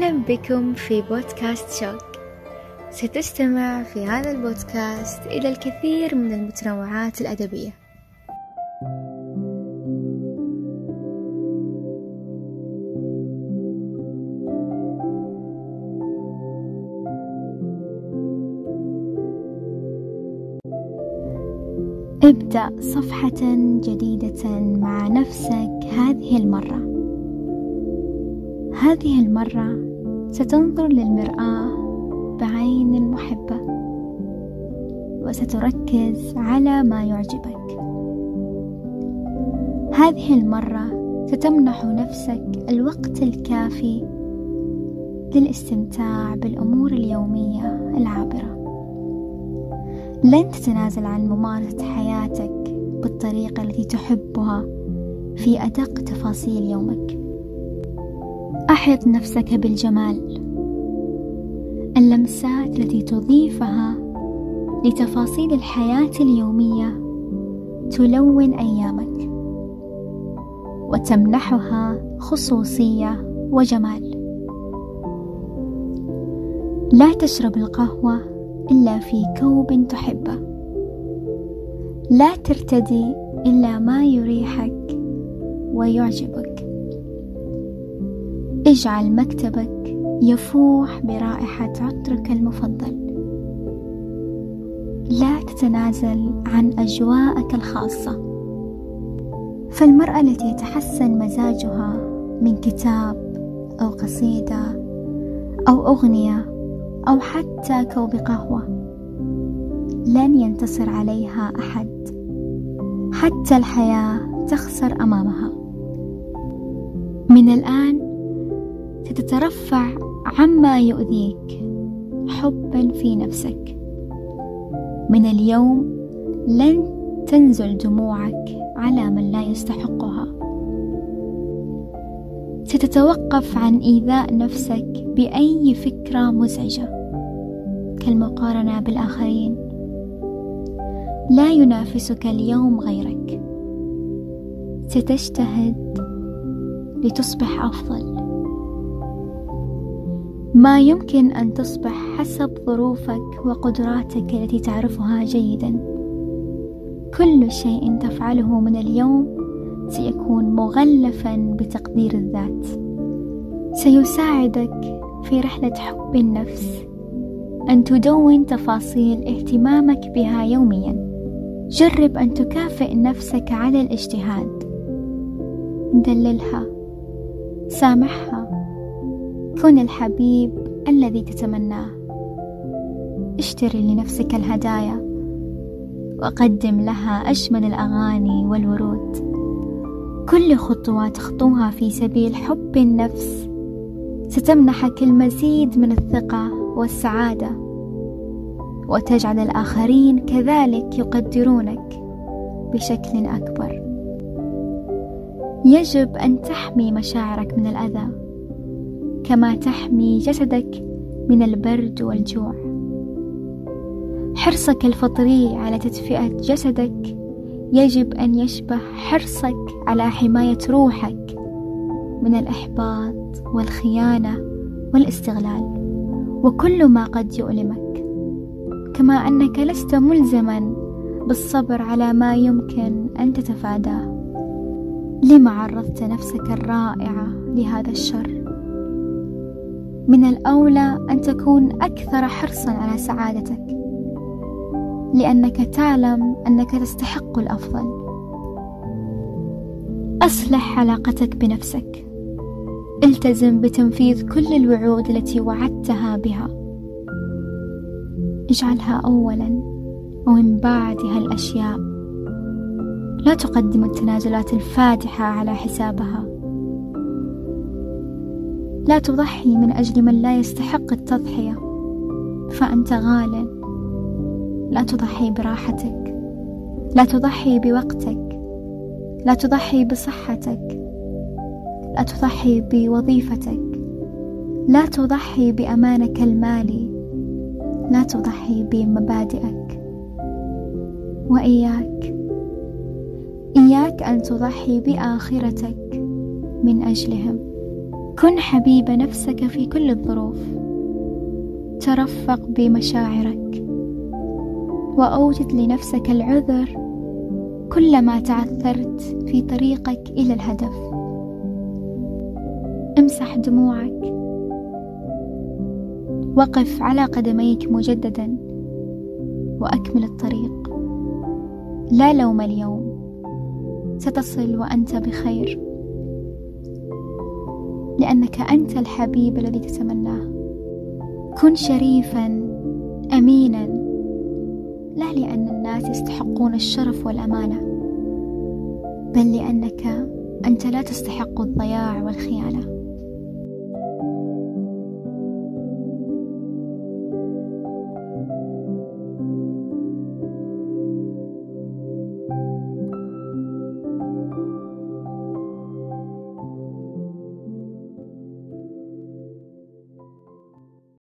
أهلا بكم في بودكاست شوق ستستمع في هذا البودكاست إلى الكثير من المتنوعات الأدبية. ابدأ صفحة جديدة مع نفسك هذه المرة. هذه المرة ستنظر للمرآة بعين محبة وستركز على ما يعجبك. هذه المرة ستمنح نفسك الوقت الكافي للاستمتاع بالأمور اليومية العابرة. لن تتنازل عن ممارسة حياتك بالطريقة التي تحبها في أدق تفاصيل يومك. أحط نفسك بالجمال. اللمسات التي تضيفها لتفاصيل الحياة اليومية تلون أيامك وتمنحها خصوصية وجمال. لا تشرب القهوة إلا في كوب تحبه. لا ترتدي إلا ما يريحك ويعجبك. اجعل مكتبك يفوح برائحة عطرك المفضل. لا تتنازل عن أجواءك الخاصة. فالمرأة التي يتحسن مزاجها من كتاب أو قصيدة أو أغنية أو حتى كوب قهوة. لن ينتصر عليها أحد. حتى الحياة تخسر أمامها. من الآن ستترفع عما يؤذيك حبا في نفسك. من اليوم لن تنزل دموعك على من لا يستحقها. ستتوقف عن إيذاء نفسك بأي فكرة مزعجة. كالمقارنة بالآخرين. لا ينافسك اليوم غيرك. ستجتهد لتصبح أفضل. ما يمكن أن تصبح حسب ظروفك وقدراتك التي تعرفها جيدا. كل شيء تفعله من اليوم سيكون مغلفا بتقدير الذات. سيساعدك في رحلة حب النفس أن تدون تفاصيل اهتمامك بها يوميا. جرب أن تكافئ نفسك على الاجتهاد. دللها. سامحها. كن الحبيب الذي تتمناه. اشتري لنفسك الهدايا وقدم لها أجمل الأغاني والورود. كل خطوة تخطوها في سبيل حب النفس ستمنحك المزيد من الثقة والسعادة وتجعل الآخرين كذلك يقدرونك بشكل أكبر. يجب أن تحمي مشاعرك من الأذى. كما تحمي جسدك من البرد والجوع. حرصك الفطري على تدفئة جسدك يجب أن يشبه حرصك على حماية روحك من الإحباط والخيانة والاستغلال. وكل ما قد يؤلمك كما أنك لست ملزما بالصبر على ما يمكن أن تتفاداه. لما عرضت نفسك الرائعة لهذا الشر؟ من الأولى أن تكون أكثر حرصا على سعادتك لأنك تعلم أنك تستحق الأفضل. أصلح علاقتك بنفسك. التزم بتنفيذ كل الوعود التي وعدتها بها. اجعلها أولا ومن بعدها الأشياء. لا تقدم التنازلات الفادحة على حسابها. لا تضحي من أجل من لا يستحق التضحية. فأنت غال. لا تضحي براحتك. لا تضحي بوقتك. لا تضحي بصحتك. لا تضحي بوظيفتك. لا تضحي بأمانك المالي. لا تضحي بمبادئك. وإياك. إياك أن تضحي بآخرتك من أجلهم. كن حبيب نفسك في كل الظروف. ترفق بمشاعرك. وأوجد لنفسك العذر كلما تعثرت في طريقك إلى الهدف. امسح دموعك. وقف على قدميك مجددا. وأكمل الطريق. لا لوم اليوم. ستصل وأنت بخير. لأنك أنت الحبيب الذي تتمناه. كن شريفا أمينا. لا لأن الناس يستحقون الشرف والأمانة بل لأنك أنت لا تستحق الضياع والخيانة.